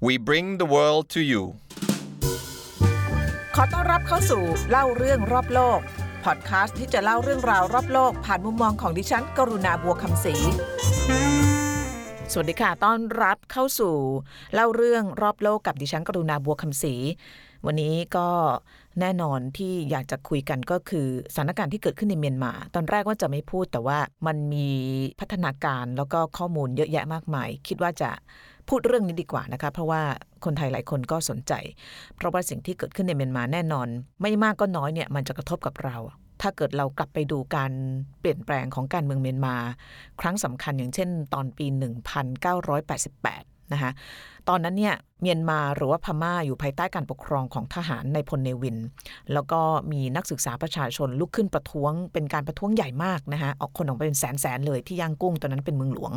We bring the world to you ขอต้อนรับเข้าสู่เล่าเรื่องรอบโลก พอดคาสต์ที่จะเล่าเรื่องราวรอบโลก ผ่านมุมมองของดิฉัน กรุณาบัวคำศรีสวัสดีค่ะ ต้อนรับเข้าสู่ เล่าเรื่องรอบโลกกับดิฉันกรุณาบัวคำศรี วันนี้ก็แน่นอนที่อยากจะคุยกันก็คือสถานการณ์ที่เกิดขึ้นในเมียนมา ตอนแรกว่าจะไม่พูดแต่ว่ามันมีพัฒนาการแล้วก็ข้อมูลเยอะแยะมากมาย คิดว่าจะ พูดเรื่องนี้ดีกว่านะคะ เพราะว่าคนไทยหลายคนก็สนใจ เพราะว่าสิ่งที่เกิดขึ้นในเมียนมาแน่นอน ไม่มากก็น้อยเนี่ยมันจะกระทบกับเรา ถ้าเกิดเรากลับไปดูการเปลี่ยนแปลงของการเมืองเมียนมา ครั้งสำคัญอย่างเช่น ตอนปี 1988 นะคะตอนนั้นเนี่ยเมียนมาหรือว่าพม่าอยู่ภายใต้การปกครองของทหารในพลเนวิน แล้วก็มีนักศึกษาประชาชนลุกขึ้นประท้วง เป็นการประท้วงใหญ่มากนะคะออกคนออกไปเป็นแสนแสนเลยที่ย่างกุ้งตอนนั้นเป็นเมืองหลวง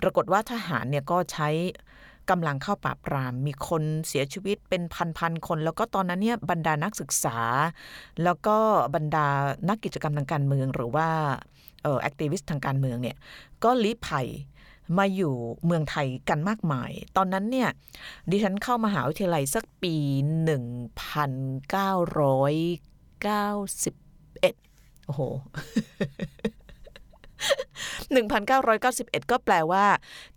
ปรากฏว่าทหารเนี่ยก็ใช้กำลังเข้าปราบปราม มีคนเสียชีวิตเป็นพันๆคน แล้วก็ตอนนั้นเนี่ยบรรดานักศึกษา แล้วก็บรรดานักกิจกรรมทางการเมือง หรือว่าเอ่อ activist ทางการเมืองเนี่ยก็ลี้ภัย มาอยู่เมืองไทยกันมากมาย ตอนนั้นเนี่ยดิฉันเข้ามหาวิทยาลัยสักปี 1991 โอ้โห 1991 ก็แปลว่า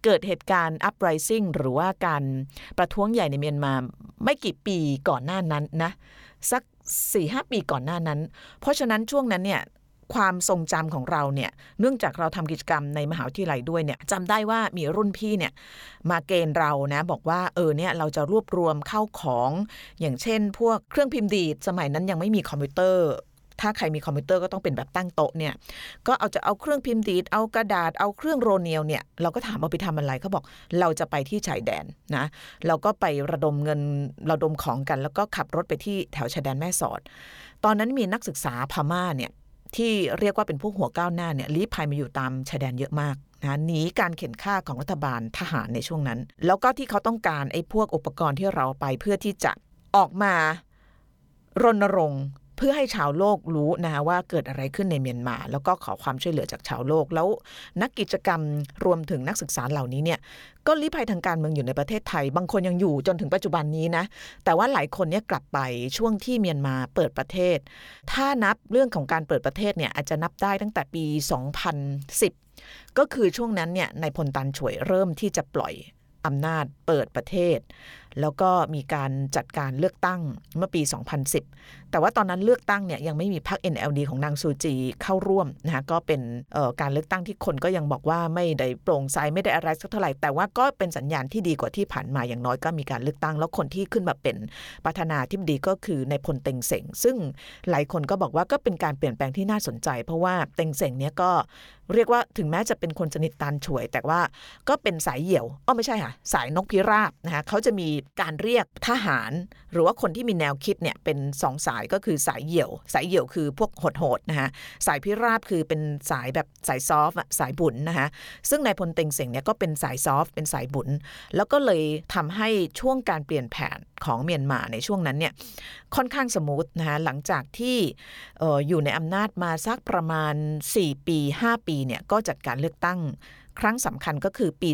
เกิดเหตุการณ์ uprising หรือว่าการประท้วงใหญ่ในเมียนมาไม่กี่ปีก่อนหน้านั้นนะ สัก4-5ปีก่อนหน้านั้น เพราะฉะนั้นช่วงนั้นเนี่ย ความทรงจำของเราเนี่ยเนื่องจากเราทำกิจกรรมในมหาวิทยาลัยด้วยเนี่ยจำได้ว่ามีรุ่นพี่เนี่ยมาเกณฑ์เรานะบอกว่าเออเนี่ยเราจะรวบรวมเข้าของอย่างเช่น พวกเครื่องพิมพ์ดีดสมัยนั้นยังไม่มีคอมพิวเตอร์ถ้าใครมีคอมพิวเตอร์ก็ต้องเป็นแบบตั้งโต๊ะเนี่ย ก็เอาจะเอาเครื่องพิมพ์ดีด เอากระดาษ เอาเครื่องโรเนียวเนี่ย เราก็ถามเอาไปทำอะไรเขาบอก เราจะไปที่ชายแดนนะ เราก็ไประดมเงินระดมของกัน แล้วก็ขับรถไปที่แถวชายแดนแม่สอด ตอนนั้นมีนักศึกษาพม่าเนี่ย ที่เรียกว่าเป็นพวกหัวก้าวหน้าเนี่ยลี้ภัยมาอยู่ตามชายแดนเยอะมากนะหนีการเข่นฆ่าของรัฐบาลทหารในช่วงนั้น แล้วก็ที่เขาต้องการไอ้พวกอุปกรณ์ที่เราไปเพื่อที่จะออกมารณรงค์ เพื่อให้ชาวโลกรู้นะคะว่าเกิดอะไรขึ้นในเมียนมา แล้วก็ขอความช่วยเหลือจากชาวโลก แล้วนักกิจกรรมรวมถึงนักศึกษาเหล่านี้เนี่ยก็ลี้ภัยทางการเมืองอยู่ในประเทศไทย บางคนยังอยู่จนถึงปัจจุบันนี้นะ แต่ว่าหลายคนเนี่ยกลับไปช่วงที่เมียนมาเปิดประเทศ ถ้านับเรื่องของการเปิดประเทศเนี่ยอาจจะนับได้ตั้งแต่ปี 2010 ก็คือช่วงนั้นเนี่ยในายพลตันช่วยเริ่มที่จะปล่อยอำนาจเปิดประเทศ แล้วก็มีการจัดการเลือกตั้งเมื่อปี 2010แต่ว่าตอนนั้นเลือกตั้งเนี่ยยังไม่มีพรรค NLD ของนางซูจีเข้าร่วมนะคะก็เป็นการเลือกตั้งที่คนก็ยังบอกว่าไม่ได้โปร่งใสไม่ได้อะไรสักเท่าไหร่ แต่ว่าก็เป็นสัญญาณที่ดีกว่าที่ผ่านมาอย่างน้อยก็มีการเลือกตั้ง แล้วคนที่ขึ้นมาเป็นประธานาธิบดีก็คือในพลเต็งเสงซึ่งหลายคนก็บอกว่าก็เป็นการเปลี่ยนแปลงที่น่าสนใจ เพราะว่าเต็งเสงเนี่ยก็เรียกว่าถึงแม้จะเป็นคนสนิทตานฉ่วย แต่ว่าก็เป็นสายเหี่ยวอ๋อไม่ใช่ค่ะสายนกพิราบนะคะเขาจะมีการเรียกทหาร หรือว่าคนที่มีแนวคิดเนี่ยเป็นสองสายก็คือสายเหี่ยว สายเหี่ยวคือพวกโหดๆนะคะสายพิราบคือเป็นสายแบบสาย soft สายบุ๋นนะคะซึ่งนายพลเต็งเส่งเนี่ยก็เป็นสาย soft เป็นสายบุ๋น แล้วก็เลยทำให้ช่วงการเปลี่ยนผ่านของเมียนมาในช่วงนั้นเนี่ยค่อนข้าง smooth นะคะหลังจากที่อออยู่ในอำนาจมาสักประมาณ 4 ปี 5 ปีเนี่ยก็จัดการเลือกตั้ง ครั้งสำคัญก็คือปี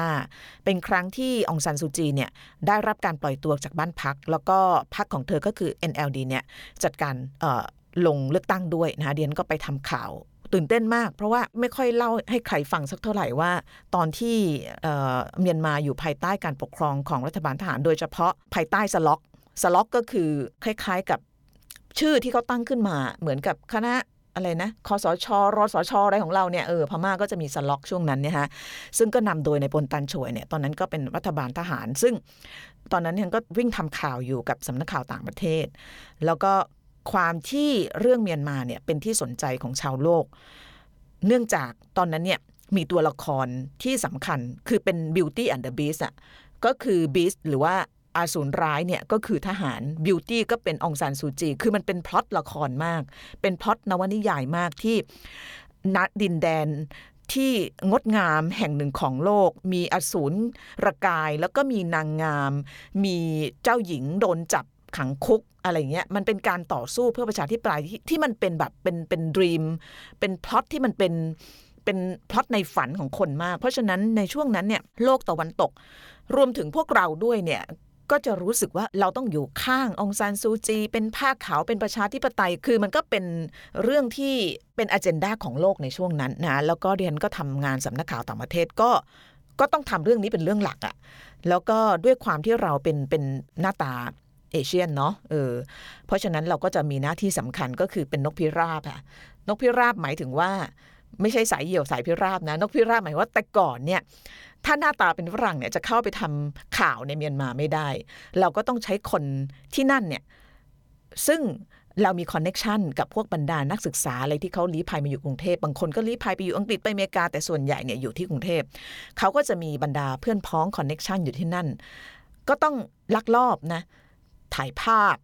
2015 เป็นครั้งที่องซันซูจีเนี่ยได้รับการปล่อยตัวจากบ้านพัก แล้วก็พักของเธอก็คือ NLD เนี่ยจัดการลงเลือกตั้งด้วยนะคะเดียนก็ไปทำข่าวตื่นเต้นมาก เพราะว่าไม่ค่อยเล่าให้ใครฟังสักเท่าไหร่ว่า ตอนที่เมียนมาอยู่ภายใต้การปกครองของรัฐบาลทหาร โดยเฉพาะภายใต้สล็อกสล็อกก็คือคล้ายๆกับชื่อที่เขาตั้งขึ้นมาเหมือนกับคณะ อะไรนะคอสชรสชอะไรของเราเนี่ยเออพม่าก็จะมีสล็อกช่วงนั้นเนี่ยฮะซึ่งก็นำโดยในปนตันช่วยเนี่ยตอนนั้นก็เป็นรัฐบาลทหาร ซึ่งตอนนั้นเนี่ยก็วิ่งทำข่าวอยู่กับสำนักข่าวต่างประเทศ แล้วก็ความที่เรื่องเมียนมาเนี่ยเป็นที่สนใจของชาวโลก เนื่องจากตอนนั้นเนี่ยมีตัวละครที่สำคัญคือเป็น Beauty and the Beast อะก็คือ Beast หรือว่า อาสูรร้ายเนี่ยก็คือทหารบิวตี้ก็เป็นองซานซูจี คือมันเป็นพล็อตละครมาก เป็นพล็อตนวนิยายมากที่ณดินแดนที่งดงามแห่งหนึ่งของโลก มีอสูรระกายแล้วก็มีนางงาม มีเจ้าหญิงโดนจับขังคุกอะไรเงี้ยมันเป็นการต่อสู้เพื่อประชาธิปไตยที่ที่มันเป็นแบบเป็นเป็นดรีมเป็นพล็อตที่มันเป็นเป็นพล็อตในฝันของคนมาก เพราะฉะนั้นในช่วงนั้นเนี่ยโลกตะวันตก รวมถึงพวกเราด้วยเนี่ย ก็จะรู้สึกว่าเราต้องอยู่ข้างองซานซูจี เป็นผ้าขาวเป็นประชาธิปไตย คือมันก็เป็นเรื่องที่เป็นอ g e n d a ของโลกในช่วงนั้นนะแล้วก็เรียนก็ทำงานสำนักข่าวต่างประเทศก็ก็ต้องทำเรื่องนี้เป็นเรื่องหลักอะ่ะแล้วก็ด้วยความที่เราเป็นเป็นหน้าตาเอเชียนเนาะเออเพราะฉะนั้นเราก็จะมีหน้าที่สำคัญก็คือเป็นนกพิราบอะนกพิราบหมายถึงว่า ไม่ใช่สายเหี่ยวสายพิราบนะ นกพิราบหมายว่าแต่ก่อนเนี่ยถ้าหน้าตาเป็นฝรั่งเนี่ยจะเข้าไปทำข่าวในเมียนมาไม่ได้ เราก็ต้องใช้คนที่นั่นเนี่ยซึ่งเรามี connection กับพวกบรรดานักศึกษาอะไรที่เขาลี้ภัยมาอยู่กรุงเทพบางคนก็ลี้ภัยไปอยู่อังกฤษไปอเมริกา แต่ส่วนใหญ่เนี่ยอยู่ที่กรุงเทพเขาก็จะมีบรรดาเพื่อนพ้อง connection อยู่ที่นั่น ก็ต้องลักลอบนะ ถ่ายภาพ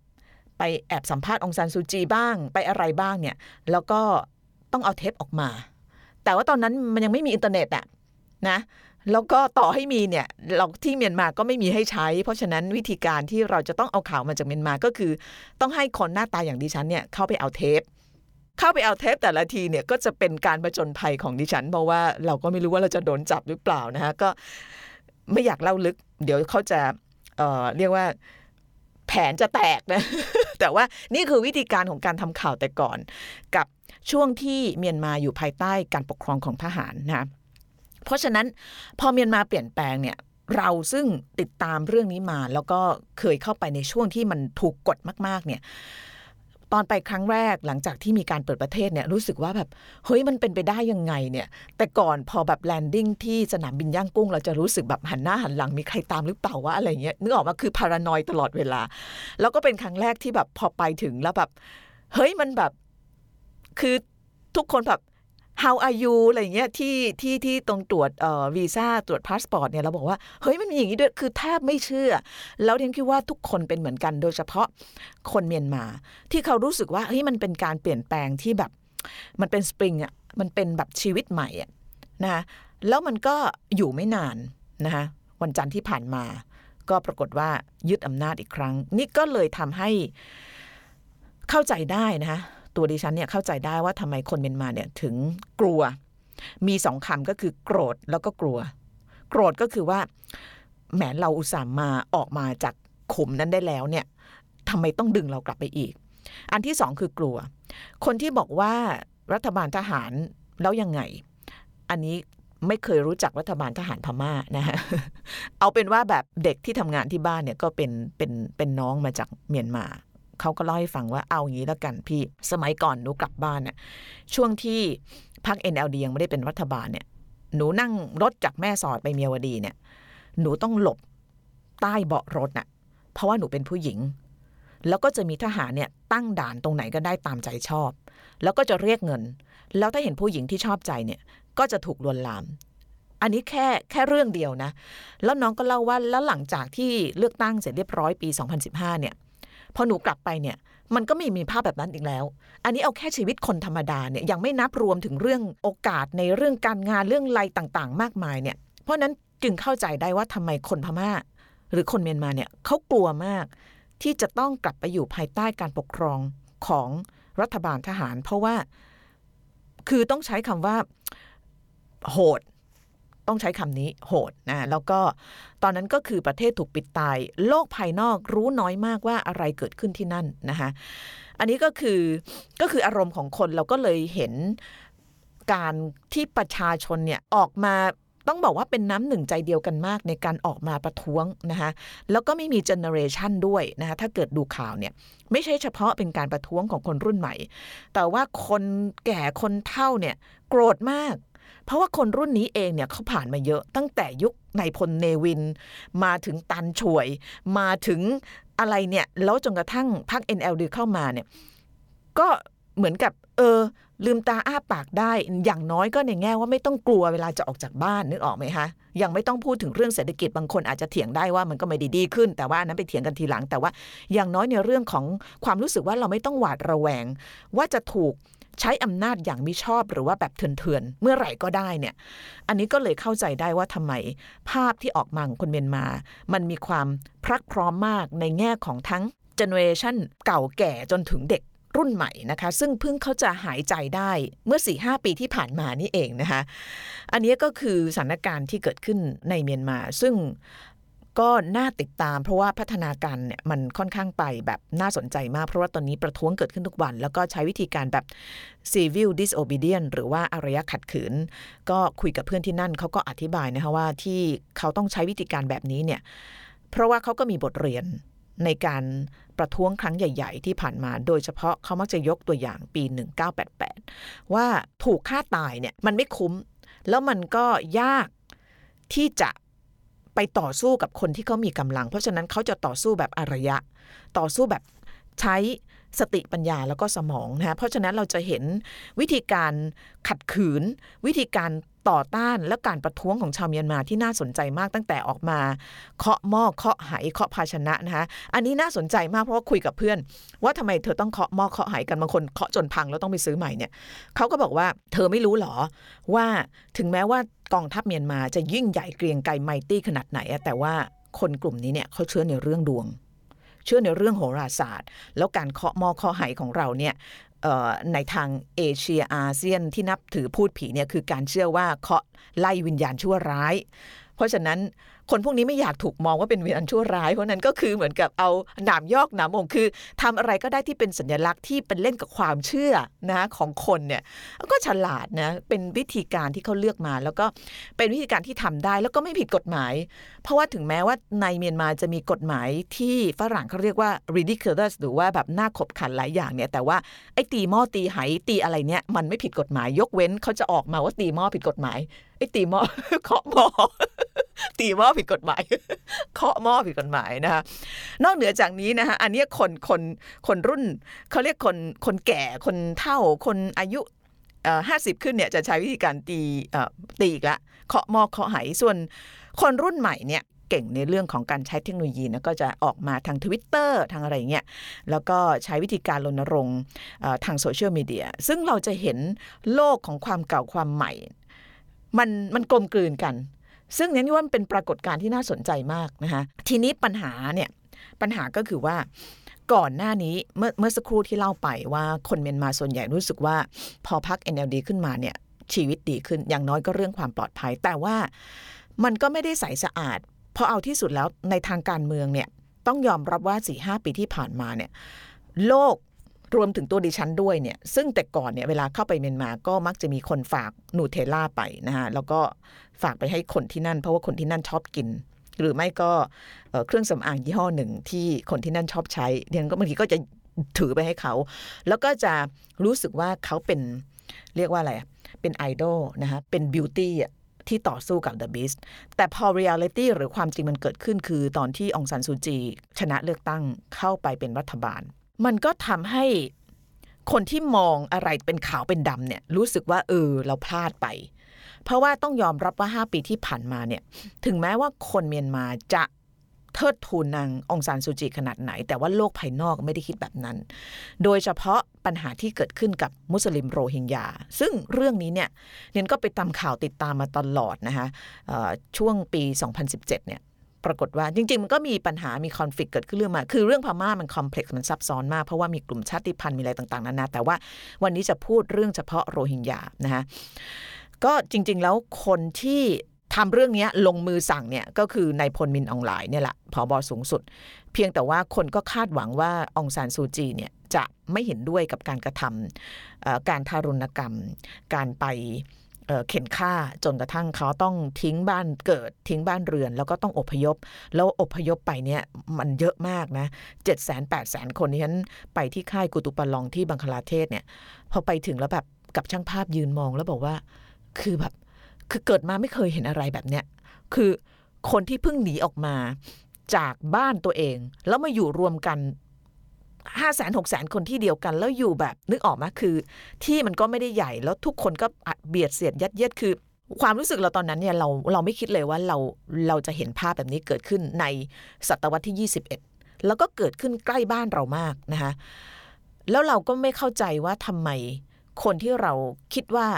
ไปแอบสัมภาษณ์องซานซูจีบ้างไปอะไรบ้างเนี่ยแล้วก็ต้องเอาเทปออกมา แต่ว่าตอนนั้นมันยังไม่มีอินเทอร์เน็ตอะนะแล้วก็ต่อให้มีเนี่ยเราที่เมียนมาก็ไม่มีให้ใช้ เพราะฉะนั้นวิธีการที่เราจะต้องเอาข่าวมาจากเมียนมาก็คือ ต้องให้คนหน้าตาอย่างดิฉันเนี่ยเข้าไปเอาเทป เข้าไปเอาเทปแต่ละทีเนี่ยก็จะเป็นการประจนภัยของดิฉัน เพราะว่าเราก็ไม่รู้ว่าเราจะโดนจับหรือเปล่านะคะก็ไม่อยากเล่าลึก เดี๋ยวเขาจะเอ่อเรียกว่า แผนจะแตกนะ แต่ว่านี่คือวิธีการของการทำข่าวแต่ก่อน กับช่วงที่เมียนมาอยู่ภายใต้การปกครองของทหารนะเพราะฉะนั้นพอเมียนมาเปลี่ยนแปลงเนี่ยเราซึ่งติดตามเรื่องนี้มา แล้วก็เคยเข้าไปในช่วงที่มันถูกกดมาก ๆ เนี่ย ตอนไปครั้งแรกหลังจากที่มีการเปิดประเทศเนี่ยรู้สึกว่าแบบเฮ้ยมันเป็นไปได้ยังไงเนี่ย แต่ก่อนพอแบบ landing ที่สนามบินย่างกุ้ง เราจะรู้สึกแบบหันหน้าหันหลังมีใครตามหรือเปล่าวะอะไรเงี้ยนึกออกมาคือ paranoid ตลอดเวลา แล้วก็เป็นครั้งแรกที่แบบพอไปถึงแล้วแบบเฮ้ยมันแบบคือทุกคนแบบ how are you อะไรเงี้ยที่ที่ที่ตรงตรวจเอ่อวีซ่าตรวจพาสปอร์ตเนี่ยเราบอกว่า เฮ้ยมันมีอย่างนี้ด้วยคือแทบไม่เชื่อ แล้วเรียนคิดว่าทุกคนเป็นเหมือนกันโดยเฉพาะคนเมียนมา ที่เขารู้สึกว่าเฮ้ยมันเป็นการเปลี่ยนแปลงที่แบบ มันเป็นสปริงอะมันเป็นแบบชีวิตใหม่อะนะแล้วมันก็อยู่ไม่นานนะคะวันจันทร์ที่ผ่านมา ก็ปรากฏว่ายึดอำนาจอีกครั้ง นี่ก็เลยทำให้เข้าใจได้นะคะ ตัวดิฉันเนี่ยเข้าใจได้ว่าทำไมคนเมียนมาเนี่ยถึงกลัว มีสองคำก็คือโกรธแล้วก็กลัว โกรธก็คือว่าแหมเราอุตส่าห์มาออกมาจากขุมนั้นได้แล้วเนี่ยทำไมต้องดึงเรากลับไปอีก อันที่สองคือกลัว คนที่บอกว่ารัฐบาลทหารแล้วยังไง อันนี้ไม่เคยรู้จักรัฐบาลทหารพม่านะฮะ เอาเป็นว่าแบบเด็กที่ทำงานที่บ้านเนี่ยก็เป็นเป็นเป็นน้องมาจากเมียนมา เขาก็เล่าให้ฟังว่าเอางี้แล้วกันพี่สมัยก่อนหนูกลับบ้านเนี่ยช่วงที่พรรค NLD ยังไม่ได้เป็นรัฐบาลเนี่ยหนูนั่งรถจากแม่สอดไปเมียวดีเนี่ย หนูต้องหลบใต้เบาะรถน่ะ เพราะว่าหนูเป็นผู้หญิง แล้วก็จะมีทหารเนี่ยตั้งด่านตรงไหนก็ได้ตามใจชอบ แล้วก็จะเรียกเงิน แล้วถ้าเห็นผู้หญิงที่ชอบใจเนี่ยก็จะถูกลวนลาม อันนี้แค่แค่เรื่องเดียวนะ แล้วน้องก็เล่าว่าแล้วหลังจากที่เลือกตั้งเสร็จเรียบร้อยปี 2015 เนี่ย พอหนูกลับไปเนี่ยมันก็ไม่มีภาพแบบนั้นอีกแล้ว อันนี้เอาแค่ชีวิตคนธรรมดาเนี่ยยังไม่นับรวมถึงเรื่องโอกาสในเรื่องการงานเรื่องอะไรต่างๆ มากมายเนี่ย เพราะนั้นจึงเข้าใจได้ว่าทำไมคนพม่า หรือคนเมียนมาเนี่ยเขากลัวมากที่จะต้องกลับไปอยู่ภายใต้การปกครองของรัฐบาลทหาร เพราะว่าคือต้องใช้คำว่าโหด ต้องใช้คำนี้โหดนะแล้วก็ตอนนั้นก็คือประเทศถูกปิดตาย โลกภายนอกรู้น้อยมากว่าอะไรเกิดขึ้นที่นั่นนะคะอันนี้ก็คือก็คืออารมณ์ของคนเราก็เลยเห็นการที่ประชาชนเนี่ยออกมาต้องบอกว่าเป็นน้ำหนึ่งใจเดียวกันมากในการออกมาประท้วงนะคะแล้วก็ไม่มีเจเนอเรชันด้วยนะคะถ้าเกิดดูข่าวเนี่ยไม่ใช่เฉพาะเป็นการประท้วงของคนรุ่นใหม่ แต่ว่าคนแก่คนเฒ่าเนี่ยโกรธมาก เพราะว่าคนรุ่นนี้เองเนี่ยเขาผ่านมาเยอะตั้งแต่ยุคนายพลเนวิน มาถึงตันช่วย มาถึงอะไรเนี่ยแล้วจนกระทั่งพรรค NLD เข้ามาเนี่ยก็เหมือนกับเออลืมตาอ้าปากได้ อย่างน้อยก็ในแง่ว่าไม่ต้องกลัวเวลาจะออกจากบ้านนึกออกไหมคะยังไม่ต้องพูดถึงเรื่องเศรษฐกิจบางคนอาจจะเถียงได้ว่ามันก็ไม่ดีดีขึ้น แต่ว่านั้นไปเถียงกันทีหลัง แต่ว่าอย่างน้อยในเรื่องของความรู้สึกว่าเราไม่ต้องหวาดระแวง ว่าจะถูก ใช้อำนาจอย่างมิชอบหรือว่าแบบเถื่อนๆเมื่อไหร่ก็ได้เนี่ย อันนี้ก็เลยเข้าใจได้ว่าทำไมภาพที่ออกมาของคนเมียนมา มันมีความพรักพร้อมมากในแง่ของทั้ง generation เก่าแก่จนถึงเด็กรุ่นใหม่นะคะ ซึ่งเพิ่งเขาจะหายใจได้เมื่อ4-5 ปีที่ผ่านมานี่เองนะคะ อันนี้ก็คือสถานการณ์ที่เกิดขึ้นในเมียนมา ซึ่ง ก็น่าติดตาม เพราะว่าพัฒนาการเนี่ยมันค่อนข้างไปแบบน่าสนใจมาก เพราะว่าตอนนี้ประท้วงเกิดขึ้นทุกวัน แล้วก็ใช้วิธีการแบบ civil disobedience หรือว่าอารยะขัดขืน ก็คุยกับเพื่อนที่นั่นเขาก็อธิบายนะคะว่าที่เขาต้องใช้วิธีการแบบนี้เนี่ยเพราะว่าเขาก็มีบทเรียนในการประท้วงครั้งใหญ่ ๆ ที่ผ่านมา โดยเฉพาะเขามักจะยกตัวอย่างปี 1988 ว่าถูกฆ่าตายเนี่ยมันไม่คุ้ม แล้วมันก็ยากที่จะ ไปต่อสู้กับคนที่เขามีกำลัง เพราะฉะนั้นเขาจะต่อสู้แบบอารยะ ต่อสู้แบบใช้สติปัญญาแล้วก็สมองนะเพราะฉะนั้นเราจะเห็นวิธีการขัดขืน วิธีการต่อต้านและการประท้วงของชาวเมียนมาที่น่าสนใจมากตั้งแต่ออกมาเคาะหม้อเคาะไหเคาะภาชนะนะคะอันนี้น่าสนใจมากเพราะว่าคุยกับเพื่อน ว่าทำไมเธอต้องเคาะหม้อเคาะไหกันบางคนเคาะจนพังแล้วต้องไปซื้อใหม่เนี่ยเขาก็บอกว่าเธอไม่รู้หรอว่าถึงแม้ว่า กองทัพเมียนมาจะยิ่งใหญ่เกรียงไกรไมตี้ขนาดไหนอะแต่ว่าคนกลุ่มนี้เนี่ยเขาเชื่อในเรื่องดวง เชื่อในเรื่องโหราศาสตร์ แล้วการเคาะมอเคาะไหของเราเนี่ยในทางเอเชียอาเซียนที่นับถือพูดผีเนี่ยคือการเชื่อว่าเคาะไล่วิญญาณชั่วร้าย เพราะฉะนั้น คนพวกนี้ไม่อยากถูกมองว่าเป็นวิญญาณชั่วร้าย เพราะนั้นก็คือเหมือนกับเอาหนามยอกหนามองคือทำอะไรก็ได้ที่เป็นสัญลักษณ์ที่เป็นเล่นกับความเชื่อนะของคนเนี่ยก็ฉลาดนะเป็นวิธีการที่เขาเลือกมา แล้วก็เป็นวิธีการที่ทำได้แล้วก็ไม่ผิดกฎหมาย เพราะว่าถึงแม้ว่าในเมียนมาจะมีกฎหมายที่ฝรั่งเขาเรียกว่า ridiculous หรือว่าแบบน่าขบขันหลายอย่างเนี่ยแต่ว่าไอ้ตีหม้อตีไหตีอะไรเนี่ยมันไม่ผิดกฎหมาย ยกเว้นเขาจะออกมาว่าตีหม้อผิดกฎหมายไอ้ตีหม้อเคาะหม้อตีหม้อผิดกฎหมาย เคาะหม้อผิดกฎหมายนะคะนอกเหนือจากนี้นะคะอันนี้คนคนคนรุ่นเขาเรียกคนคนแก่คนเฒ่าคนอายุห้าสิบขึ้นเนี่ยจะใช้วิธีการตีตีอีกละเคาะหม้อเคาะไหส่วนคนรุ่นใหม่เนี่ยเก่งในเรื่องของการใช้เทคโนโลยีนะก็จะออกมาทางทวิตเตอร์ทางอะไรเงี้ยแล้วก็ใช้วิธีการรณรงค์ทางโซเชียลมีเดียซึ่งเราจะเห็นโลกของความเก่าความใหม่ มันมันกลมกลืนกัน ซึ่งนี่ว่ามันเป็นปรากฏการณ์ที่น่าสนใจมากนะคะทีนี้ปัญหาเนี่ยปัญหาก็คือว่าก่อนหน้านี้เมื่อเมื่อสักครู่ที่เล่าไปว่าคนเมียนมาส่วนใหญ่รู้สึกว่า พอพัก NLD ขึ้นมาเนี่ยชีวิตดีขึ้นอย่างน้อยก็เรื่องความปลอดภัย แต่ว่ามันก็ไม่ได้ใสสะอาดพอเอาที่สุดแล้วในทางการเมืองเนี่ยต้องยอมรับว่าสี่ห้าปีที่ผ่านมาเนี่ยโลก รวมถึงตัวดิฉันด้วยเนี่ยซึ่งแต่ก่อนเนี่ยเวลาเข้าไปเมียนมาก็มักจะมีคนฝากนูเทล่าไปนะฮะแล้วก็ฝากไปให้คนที่นั่น เพราะว่าคนที่นั่นชอบกิน หรือไม่ก็เครื่องสำอางยี่ห้อหนึ่งที่คนที่นั่นชอบใช้เดียนก็บางทีก็จะถือไปให้เขา แล้วก็จะรู้สึกว่าเขาเป็นเรียกว่าอะไรเป็นไอดอลนะคะเป็นบิวตี้อะที่ต่อสู้กับ The Beast แต่พอ reality หรือความจริงมันเกิดขึ้นคือตอนที่องซันซูจี ชนะเลือกตั้งเข้าไปเป็นรัฐบาล มันก็ทำให้คนที่มองอะไรเป็นขาวเป็นดำเนี่ยรู้สึกว่าเออเราพลาดไป เพราะว่าต้องยอมรับว่า 5 ปีที่ผ่านมาเนี่ยถึงแม้ว่าคนเมียนมาจะเทิดทูนนางองซานซูจีขนาดไหน แต่ว่าโลกภายนอกไม่ได้คิดแบบนั้น โดยเฉพาะปัญหาที่เกิดขึ้นกับมุสลิมโรฮิงญา ซึ่งเรื่องนี้เนี่ยเนียนก็ไปตามข่าวติดตามมาตลอดนะคะช่วงปี 2017 เนี่ย ปรากฏว่าจริง ๆ มันก็มีปัญหามี conflict เกิดขึ้นเรื่อยมา คือเรื่องพม่ามัน complex มันซับซ้อนมาก เพราะว่ามีกลุ่มชาติพันธุ์มีอะไรต่างๆนานาแต่ว่าวันนี้จะพูดเรื่องเฉพาะโรฮิงญานะคะก็จริง ๆ แล้วคนที่ทำเรื่องนี้ลงมือสั่งเนี่ยก็คือนายพลมินอองหลายเนี่ยแหละผอบอสูงสุด เพียงแต่ว่าคนก็คาดหวังว่าองซานซูจีเนี่ยจะไม่เห็นด้วยกับการกระทำการทารุณกรรม การไป เข็นฆ่าจนกระทั่งเขาต้องทิ้งบ้านเกิดทิ้งบ้านเรือน แล้วก็ต้องอพยพ แล้วอพยพไปเนี่ยมันเยอะมากนะเจ็ดแสนแปดแสนคนนี้ฉันไปที่ค่ายกุตุปลองที่บังคลาเทศเนี่ย พอไปถึงแล้วแบบกับช่างภาพยืนมองแล้วบอกว่า คือแบบคือเกิดมาไม่เคยเห็นอะไรแบบเนี้ยคือคนที่เพิ่งหนีออกมาจากบ้านตัวเอง แล้วมาอยู่รวมกัน ห้าแสนหกแสนคนที่เดียวกัน แล้วอยู่แบบนึกออกมาคือ ที่มันก็ไม่ได้ใหญ่แล้วทุกคนก็เบียดเสียดยัดเยียดคือ ความรู้สึกเราตอนนั้นเนี่ยเราเราไม่คิดเลยว่าเราเราจะเห็นภาพแบบนี้เกิดขึ้นในศตวรรษที่ 21 แล้วก็เกิดขึ้นใกล้บ้านเรามากนะคะแล้วเราก็ไม่เข้าใจว่าทำไมคนที่เราคิดว่า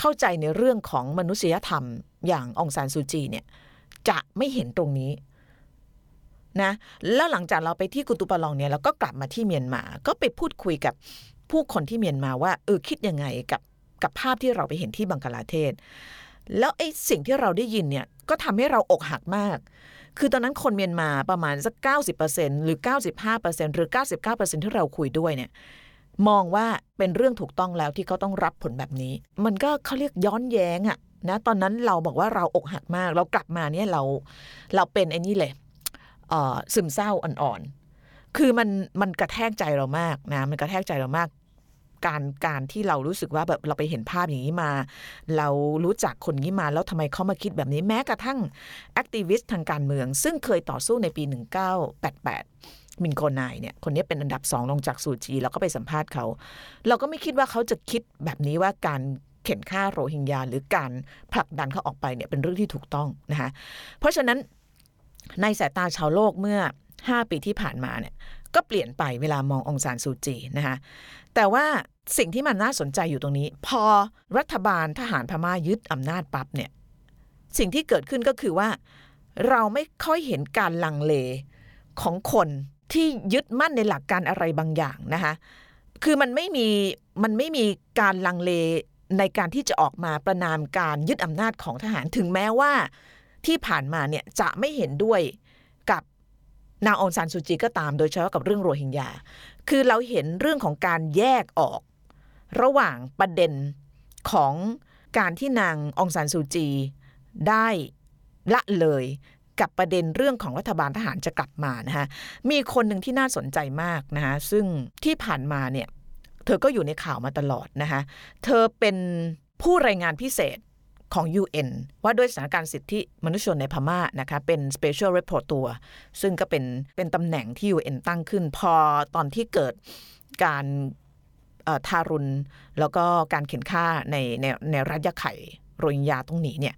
เข้าใจในเรื่องของมนุษยธรรม อย่างองซานซูจีเนี่ยจะไม่เห็นตรงนี้ นะแล้วหลังจากเราไปที่กุตุปาลองเนี่ยเราก็กลับมาที่เมียนมา ก็ไปพูดคุยกับผู้คนที่เมียนมาว่าเออคิดยังไงกับกับภาพที่เราไปเห็นที่บังกลาเทศ แล้วไอ้สิ่งที่เราได้ยินเนี่ยก็ทำให้เราอกหักมาก คือตอนนั้นคนเมียนมาประมาณสัก 90%หรือ 95%หรือ 99%ที่เราคุยด้วยเนี่ยมองว่าเป็นเรื่องถูกต้องแล้วที่เขาต้องรับผลแบบนี้ มันก็เขาเรียกย้อนแย้งอะนะตอนนั้นเราบอกว่าเราอกหักมาก เรากลับมาเนี่ยเราเราเป็นไอ้นี่เลย ซึมเศร้าอ่อนๆ คือมันมันกระแทกใจเรามากนะมันกระแทกใจเรามาก การการที่เรารู้สึกว่าแบบเราไปเห็นภาพอย่างนี้มา เรารู้จักคนนี้มาแล้วทำไมเขามาคิดแบบนี้แม้กระทั่งactivist ทางการเมือง ซึ่งเคยต่อสู้ในปี 1988 มินโกนายเนี่ยคนนี้เป็นอันดับสองลงจากซูจีแล้วก็ไปสัมภาษณ์เขา เราก็ไม่คิดว่าเขาจะคิดแบบนี้ว่าการเข่นฆ่าโรฮิงญาหรือการผลักดันเขาออกไปเนี่ยเป็นเรื่องที่ถูกต้องนะคะเพราะฉะนั้น ในสายตาชาวโลกเมื่อ 5 ปีที่ผ่านมาเนี่ยก็เปลี่ยนไปเวลามององซานซูจีนะคะแต่ว่าสิ่งที่มันน่าสนใจอยู่ตรงนี้ พอรัฐบาลทหารพม่ายึดอำนาจปั๊บเนี่ยสิ่งที่เกิดขึ้นก็คือว่า เราไม่ค่อยเห็นการลังเลของคนที่ยึดมั่นในหลักการอะไรบางอย่างนะคะคือมันไม่มีมันไม่มีการลังเลในการที่จะออกมาประนามการยึดอำนาจของทหารถึงแม้ว่า ที่ผ่านมาเนี่ยจะไม่เห็นด้วยกับนางองซานซูจีก็ตามโดยเฉพาะกับเรื่องโรฮิงญาคือเราเห็นเรื่องของการแยกออก ระหว่างประเด็นของการที่นางองซานซูจีได้ละเลยกับประเด็นเรื่องของรัฐบาลทหารจะกลับมานะคะมีคนหนึ่งที่น่าสนใจมากนะคะซึ่งที่ผ่านมาเนี่ยเธอก็อยู่ในข่าวมาตลอดนะคะเธอเป็นผู้รายงานพิเศษ ของ UN ว่าด้วยสถานการณ์สิทธิมนุษยชนในพม่านะคะเป็น Special Report ตัว ซึ่งก็เป็นเป็นตำแหน่งที่ UN ตั้งขึ้น พอตอนที่เกิดการทารุณ แล้วก็การเข็นฆ่าในในในรัฐยะไข่โรฮิงญาตรงนี้เนี่ย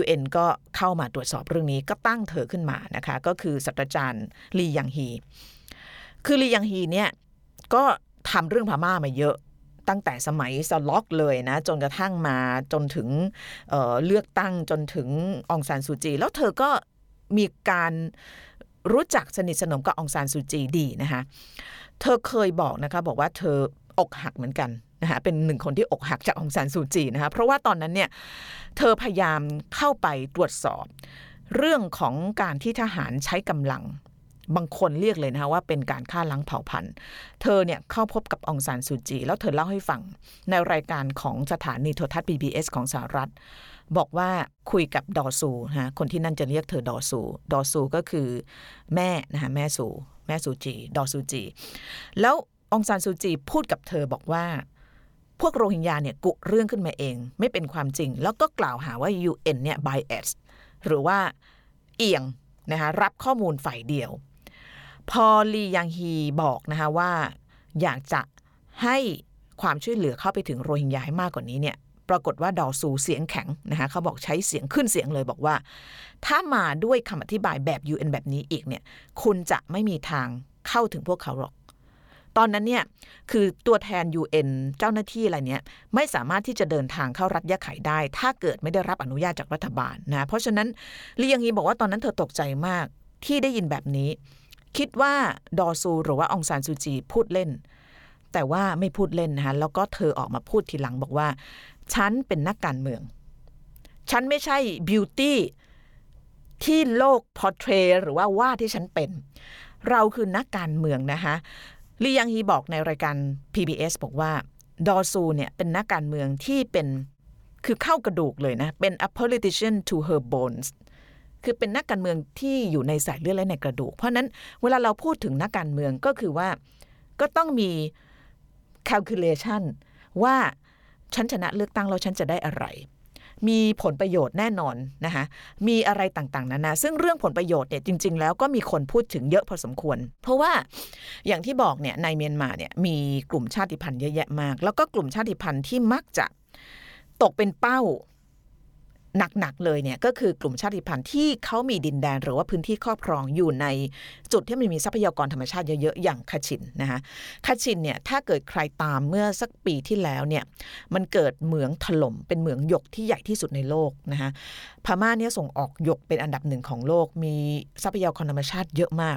UN ก็เข้ามาตรวจสอบเรื่องนี้ก็ตั้งเธอขึ้นมานะคะก็คือศาสตราจารย์ลียังฮี คือลียังฮีเนี่ยก็ทำเรื่องพม่ามาเยอะ ตั้งแต่สมัยสล็อกเลยนะ จนกระทั่งมาจนถึงเเลือกตั้งจนถึงองซานซูจี แล้วเธอก็มีการรู้จักสนิทสนมกับองซานซูจีดีนะคะเธอเคยบอกนะคะบอกว่าเธออกหักเหมือนกันนะคะเป็นหนึ่งคนที่อกหักจากองซานซูจีนะคะเพราะว่าตอนนั้นเนี่ยเธอพยายามเข้าไปตรวจสอบ เรื่องของการที่ทหารใช้กำลัง บางคนเรียกเลยนะคะว่าเป็นการฆ่าล้างเผ่าพันธุ์ เธอเนี่ยเข้าพบกับองซานซูจี แล้วเธอเล่าให้ฟังในรายการของสถานีโทรทัศน์ PBS ของสหรัฐ บอกว่าคุยกับดอซูนะคนที่นั่นจะเรียกเธอดอซู ดอซูก็คือแม่นะคะแม่ซูแม่ซูจีดอซูจี แล้วองซานซูจีพูดกับเธอบอกว่าพวกโรฮิงญาเนี่ยกุเรื่องขึ้นมาเอง ไม่เป็นความจริง แล้วก็กล่าวหาว่า UN เนี่ย bias หรือว่าเอียงนะคะรับข้อมูลฝ่ายเดียว พอลียังฮีบอกนะคะว่าอยากจะให้ความช่วยเหลือเข้าไปถึงโรฮิงญาให้มากกว่านี้เนี่ยปรากฏว่าดอซูเสียงแข็งนะคะเขาบอกใช้เสียงขึ้นเสียงเลยบอกว่า ถ้ามาด้วยคำอธิบายแบบ UN แบบนี้อีกเนี่ยคุณจะไม่มีทางเข้าถึงพวกเขาหรอก ตอนนั้นเนี่ยคือตัวแทน UN เจ้าหน้าที่อะไรเนี่ยไม่สามารถที่จะเดินทางเข้ารัฐยะไข่ได้ ถ้าเกิดไม่ได้รับอนุญาตจากรัฐบาลนะเพราะฉะนั้นลียังฮีบอกว่าตอนนั้นเธอตกใจมากที่ได้ยินแบบนี้ คิดว่าดอซูหรือว่าองซานซูจีพูดเล่น แต่ว่าไม่พูดเล่นนะคะแล้วก็เธอออกมาพูดทีหลังบอกว่า ฉันเป็นนักการเมือง ฉันไม่ใช่ beauty ที่โลก portray หรือว่าว่าที่ฉันเป็น เราคือนักการเมืองนะคะลียังฮีบอกในรายการ PBS บอกว่าดอซูเนี่ยเป็นนักการเมืองที่เป็นคือเข้ากระดูกเลยนะ เป็น a politician to her bones คือเป็นนักการเมืองที่อยู่ในสายเลือดและในกระดูก เพราะนั้นเวลาเราพูดถึงนักการเมืองก็คือว่าก็ต้องมี calculation ว่าฉันชนะเลือกตั้งแล้วฉันจะได้อะไร มีผลประโยชน์แน่นอนนะคะมีอะไรต่างๆนานาซึ่งเรื่องผลประโยชน์เนี่ยจริง ๆ แล้วก็มีคนพูดถึงเยอะพอสมควร เพราะว่าอย่างที่บอกเนี่ยในเมียนมาเนี่ยมีกลุ่มชาติพันธุ์เยอะแยะมาก แล้วก็กลุ่มชาติพันธุ์ที่มักจะตกเป็นเป้า หนักๆเลยเนี่ยก็คือกลุ่มชาติพันธุ์ที่เขามีดินแดนหรือว่าพื้นที่ครอบครองอยู่ในจุดที่มันมีทรัพยากรธรรมชาติเยอะ ๆ อย่างคาชินนะคะคาชินเนี่ยถ้าเกิดใครตามเมื่อสักปีที่แล้วเนี่ยมันเกิดเหมืองถล่มเป็นเหมืองหยกที่ใหญ่ที่สุดในโลกนะคะพม่าเนี่ยส่งออกหยกเป็นอันดับหนึ่งของโลก มีทรัพยากรธรรมชาติเยอะมาก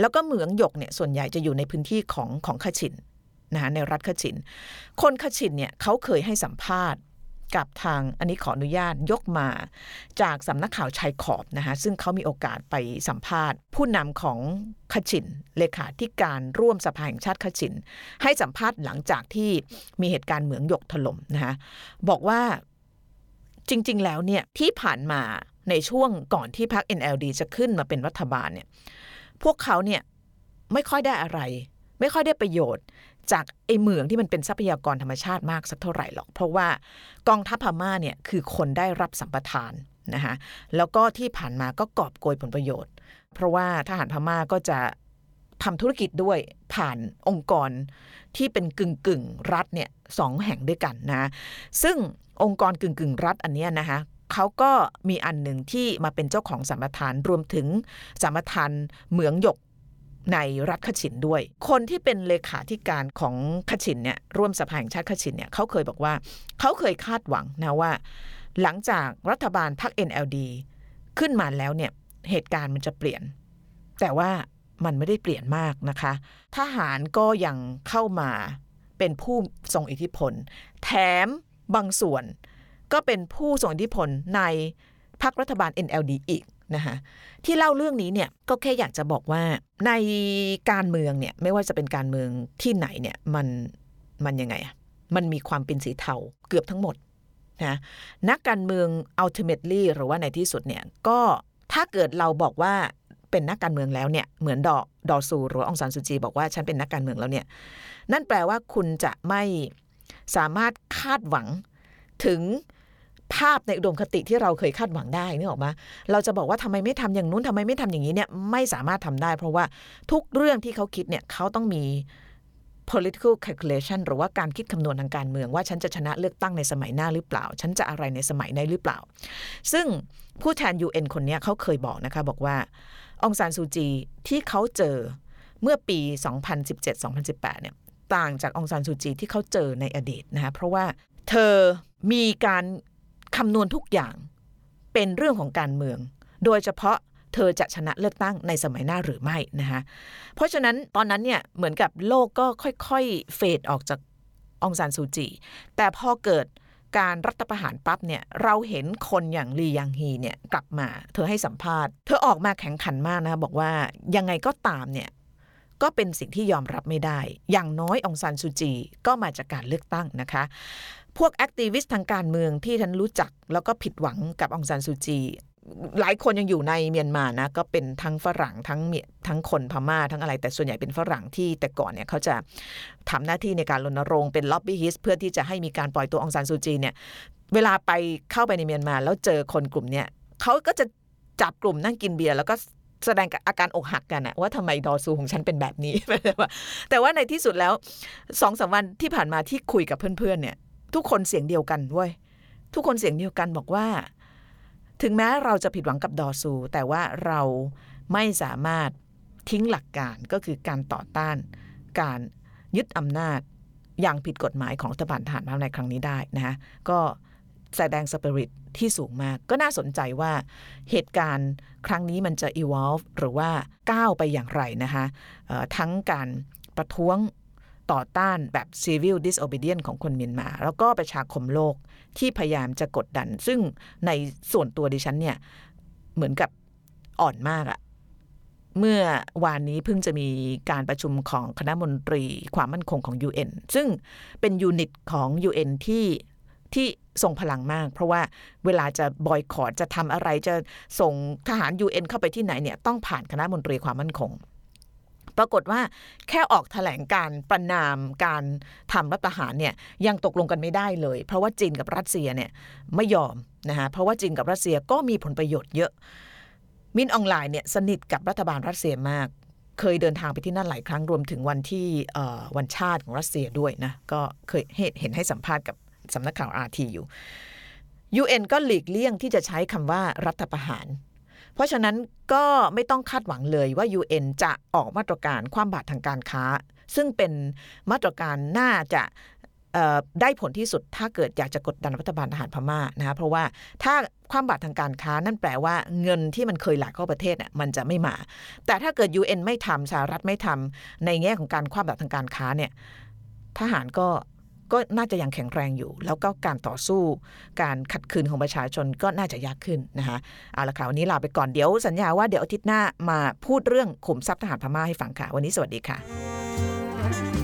แล้วก็เหมืองหยกเนี่ยส่วนใหญ่จะอยู่ในพื้นที่ของของคาชินนะคะในรัฐคาชิน คนคาชินเนี่ยเขาเคยให้สัมภาษณ์ กับทางอันนี้ขออนุญาตยกมา จากสำนักข่าวชายขอบนะคะซึ่งเขามีโอกาสไปสัมภาษณ์ ผู้นำของคชินเลขาธิการร่วมสภาแห่งชาติคชิน ให้สัมภาษณ์หลังจากที่มีเหตุการณ์เหมืองหยกถล่มนะคะบอกว่าจริง ๆ แล้วเนี่ยที่ผ่านมาในช่วงก่อนที่พรรค NLD จะขึ้นมาเป็นรัฐบาลเนี่ยพวกเขาเนี่ยไม่ค่อยได้อะไร ไม่ค่อยได้ประโยชน์ จากไอ้เหมืองที่มันเป็นทรัพยากรธรรมชาติมากสักเท่าไหร่หรอก เพราะว่ากองทัพพม่าเนี่ยคือคนได้รับสัมปทานนะคะแล้วก็ที่ผ่านมาก็กอบโกยผลประโยชน์ เพราะว่าทหารพม่าก็จะทำธุรกิจด้วยผ่านองค์กรที่เป็นกึ่งกึ่งรัฐเนี่ยสองแห่งด้วยกันนะซึ่งองค์กรกึ่งกึ่งรัฐอันเนี้ยนะคะเขาก็มีอันหนึ่งที่มาเป็นเจ้าของสัมปทานรวมถึงสัมปทานเหมืองหยก ในรัฐขชินด้วย คนที่เป็นเลขาธิการของขชินเนี่ยร่วมสภาแห่งชาติขชินเนี่ยเขาเคยบอกว่าเขาเคยคาดหวังนะว่า หลังจากรัฐบาลพรรค NLD ขึ้นมาแล้วเนี่ยเหตุการณ์มันจะเปลี่ยน แต่ว่ามันไม่ได้เปลี่ยนมากนะคะ ทหารก็ยังเข้ามาเป็นผู้ทรงอิทธิพล แถมบางส่วนก็เป็นผู้ทรงอิทธิพลในพรรครัฐบาล NLD อีก นะคะที่เล่าเรื่องนี้เนี่ยก็แค่อยากจะบอกว่าในการเมืองเนี่ยไม่ว่าจะเป็นการเมืองที่ไหนเนี่ยมันมันยังไงอะมันมีความเป็นสีเทาเกือบทั้งหมดนะนักการเมือง ultimately หรือว่าในที่สุดเนี่ยก็ถ้าเกิดเราบอกว่าเป็นนักการเมืองแล้วเนี่ยเหมือนดอดอซูหรือว่าองซานซูจีบอกว่าฉันเป็นนักการเมืองแล้วเนี่ยนั่นแปลว่าคุณจะไม่สามารถคาดหวังถึง ภาพในอุดมคติที่เราเคยคาดหวังได้นี่ออกมาเราจะบอกว่าทำไมไม่ทำอย่างนู้นทำไมไม่ทำอย่างนี้เนี่ยไม่สามารถทำได้ เพราะว่าทุกเรื่องที่เขาคิดเนี่ยเขาต้องมี political calculation หรือว่าการคิดคำนวณทางการเมืองว่าฉันจะชนะเลือกตั้งในสมัยหน้าหรือเปล่า ฉันจะอะไรในสมัยในหรือเปล่า ซึ่งผู้แทน UN คนนี้เขาเคยบอกนะคะ บอกว่าองซานซูจีที่เขาเจอเมื่อปี 2017-2018 เนี่ยต่างจากองซานซูจีที่เขาเจอในอดีตนะคะเพราะว่าเธอมีการ คำนวณทุกอย่างเป็นเรื่องของการเมือง โดยเฉพาะเธอจะชนะเลือกตั้งในสมัยหน้าหรือไม่นะคะเพราะฉะนั้นตอนนั้นเนี่ยเหมือนกับโลกก็ค่อยๆ เฟดออกจากองซานซูจี แต่พอเกิดการรัฐประหารปั๊บเนี่ยเราเห็นคนอย่างลียังฮีเนี่ยกลับมา เธอให้สัมภาษณ์ เธอออกมาแข็งขันมากนะคะบอกว่ายังไงก็ตามเนี่ย ก็เป็นสิ่งที่ยอมรับไม่ได้ อย่างน้อยองซานซูจีก็มาจากการเลือกตั้งนะคะ พวกแอคทีวิสต์ทางการเมืองที่ฉันรู้จัก แล้วก็ผิดหวังกับองซานซูจีหลายคนยังอยู่ในเมียนมานะก็เป็นทั้งฝรั่งทั้งทั้งคนพม่าทั้งอะไร แต่ส่วนใหญ่เป็นฝรั่งที่แต่ก่อนเนี่ยเขาจะทำหน้าที่ในการรณรงค์เป็นล็อบบี้ฮิสเพื่อที่จะให้มีการปล่อยตัวองซานซูจีเนี่ยเวลาไปเข้าไปในเมียนมา แล้วเจอคนกลุ่มเนี้ยเขาก็จะจับกลุ่มนั่งกินเบียร์แล้วก็ แสดงอาการอกหักกันอะว่าทำไมดอซูของฉันเป็นแบบนี้ แต่ว่าในที่สุดแล้วสองสามวันที่ผ่านมาที่คุยกับเพื่อนๆเนี่ย ทุกคนเสียงเดียวกันเว้ยทุกคนเสียงเดียวกันบอกว่า ถึงแม้เราจะผิดหวังกับดอซู แต่ว่าเราไม่สามารถทิ้งหลักการก็คือการต่อต้าน การยึดอำนาจอย่างผิดกฎหมายของรัฐบาลทหารมาในครั้งนี้ได้นะฮะก็แสดงสปิริต ที่สูงมาก ก็น่าสนใจว่าเหตุการณ์ครั้งนี้มันจะ evolve หรือว่าก้าวไปอย่างไรนะคะทั้งการประท้วงต่อต้านแบบ civil disobedience ของคนเมียนมา แล้วก็ประชาคมโลกที่พยายามจะกดดัน ซึ่งในส่วนตัวดิฉันเนี่ย เหมือนกับอ่อนมากอะเมื่อวานนี้เพิ่งจะมีการประชุมของคณะมนตรีความมั่นคงของ UN ซึ่งเป็นยูนิตของ UN ที่ ที่ทรงพลังมาก เพราะว่าเวลาจะบอยคอรดจะทำอะไรจะส่งทหาร UN เข้าไปที่ไหนเนี่ยต้องผ่านคณะมนตรีความมั่นคง ปรากฏว่าแค่ออกแถลงการประนามการทำรัฐประหารเนี่ยยังตกลงกันไม่ได้เลย เพราะว่าจีนกับรัสเซียเนี่ยไม่ยอมนะคะเพราะว่าจีนกับรัสเซียก็มีผลประโยชน์เยอะ มินออนไลน์เนี่ยสนิทกับรัฐบาลรัสเซียมากเคยเดินทางไปที่นั่นหลายครั้งรวมถึงวันที่วันชาติของรัสเซียด้วยนะ ก็เคยเห็นให้สัมภาษณ์กับ สำนักข่าวอาทีอยู่ UN ก็หลีกเลี่ยงที่จะใช้คำว่ารัฐประหาร เพราะฉะนั้นก็ไม่ต้องคาดหวังเลยว่า UN จะออกมาตรการความบาตรทางการค้า ซึ่งเป็นมาตรการน่าจะได้ผลที่สุดถ้าเกิดอยากจะกดดันรัฐบาลทหารพม่านะคะเพราะว่าถ้าความบาตรทางการค้านั่นแปลว่าเงินที่มันเคยไหลเข้าประเทศเนี่ยมันจะไม่มา แต่ถ้าเกิด UN ไม่ทำสหรัฐไม่ทำในแง่ของการความบาตรทางการค้าเนี่ยทหารก็ ก็น่าจะยังแข็งแรงอยู่ แล้วก็การต่อสู้การขัดขืนของประชาชนก็น่าจะยากขึ้นนะคะเอาละค่ะวันนี้ลาไปก่อนเดี๋ยวสัญญาว่าเดี๋ยวอาทิตย์หน้ามาพูดเรื่องขุมทรัพย์ทหารพม่าให้ฟังค่ะ วันนี้สวัสดีค่ะ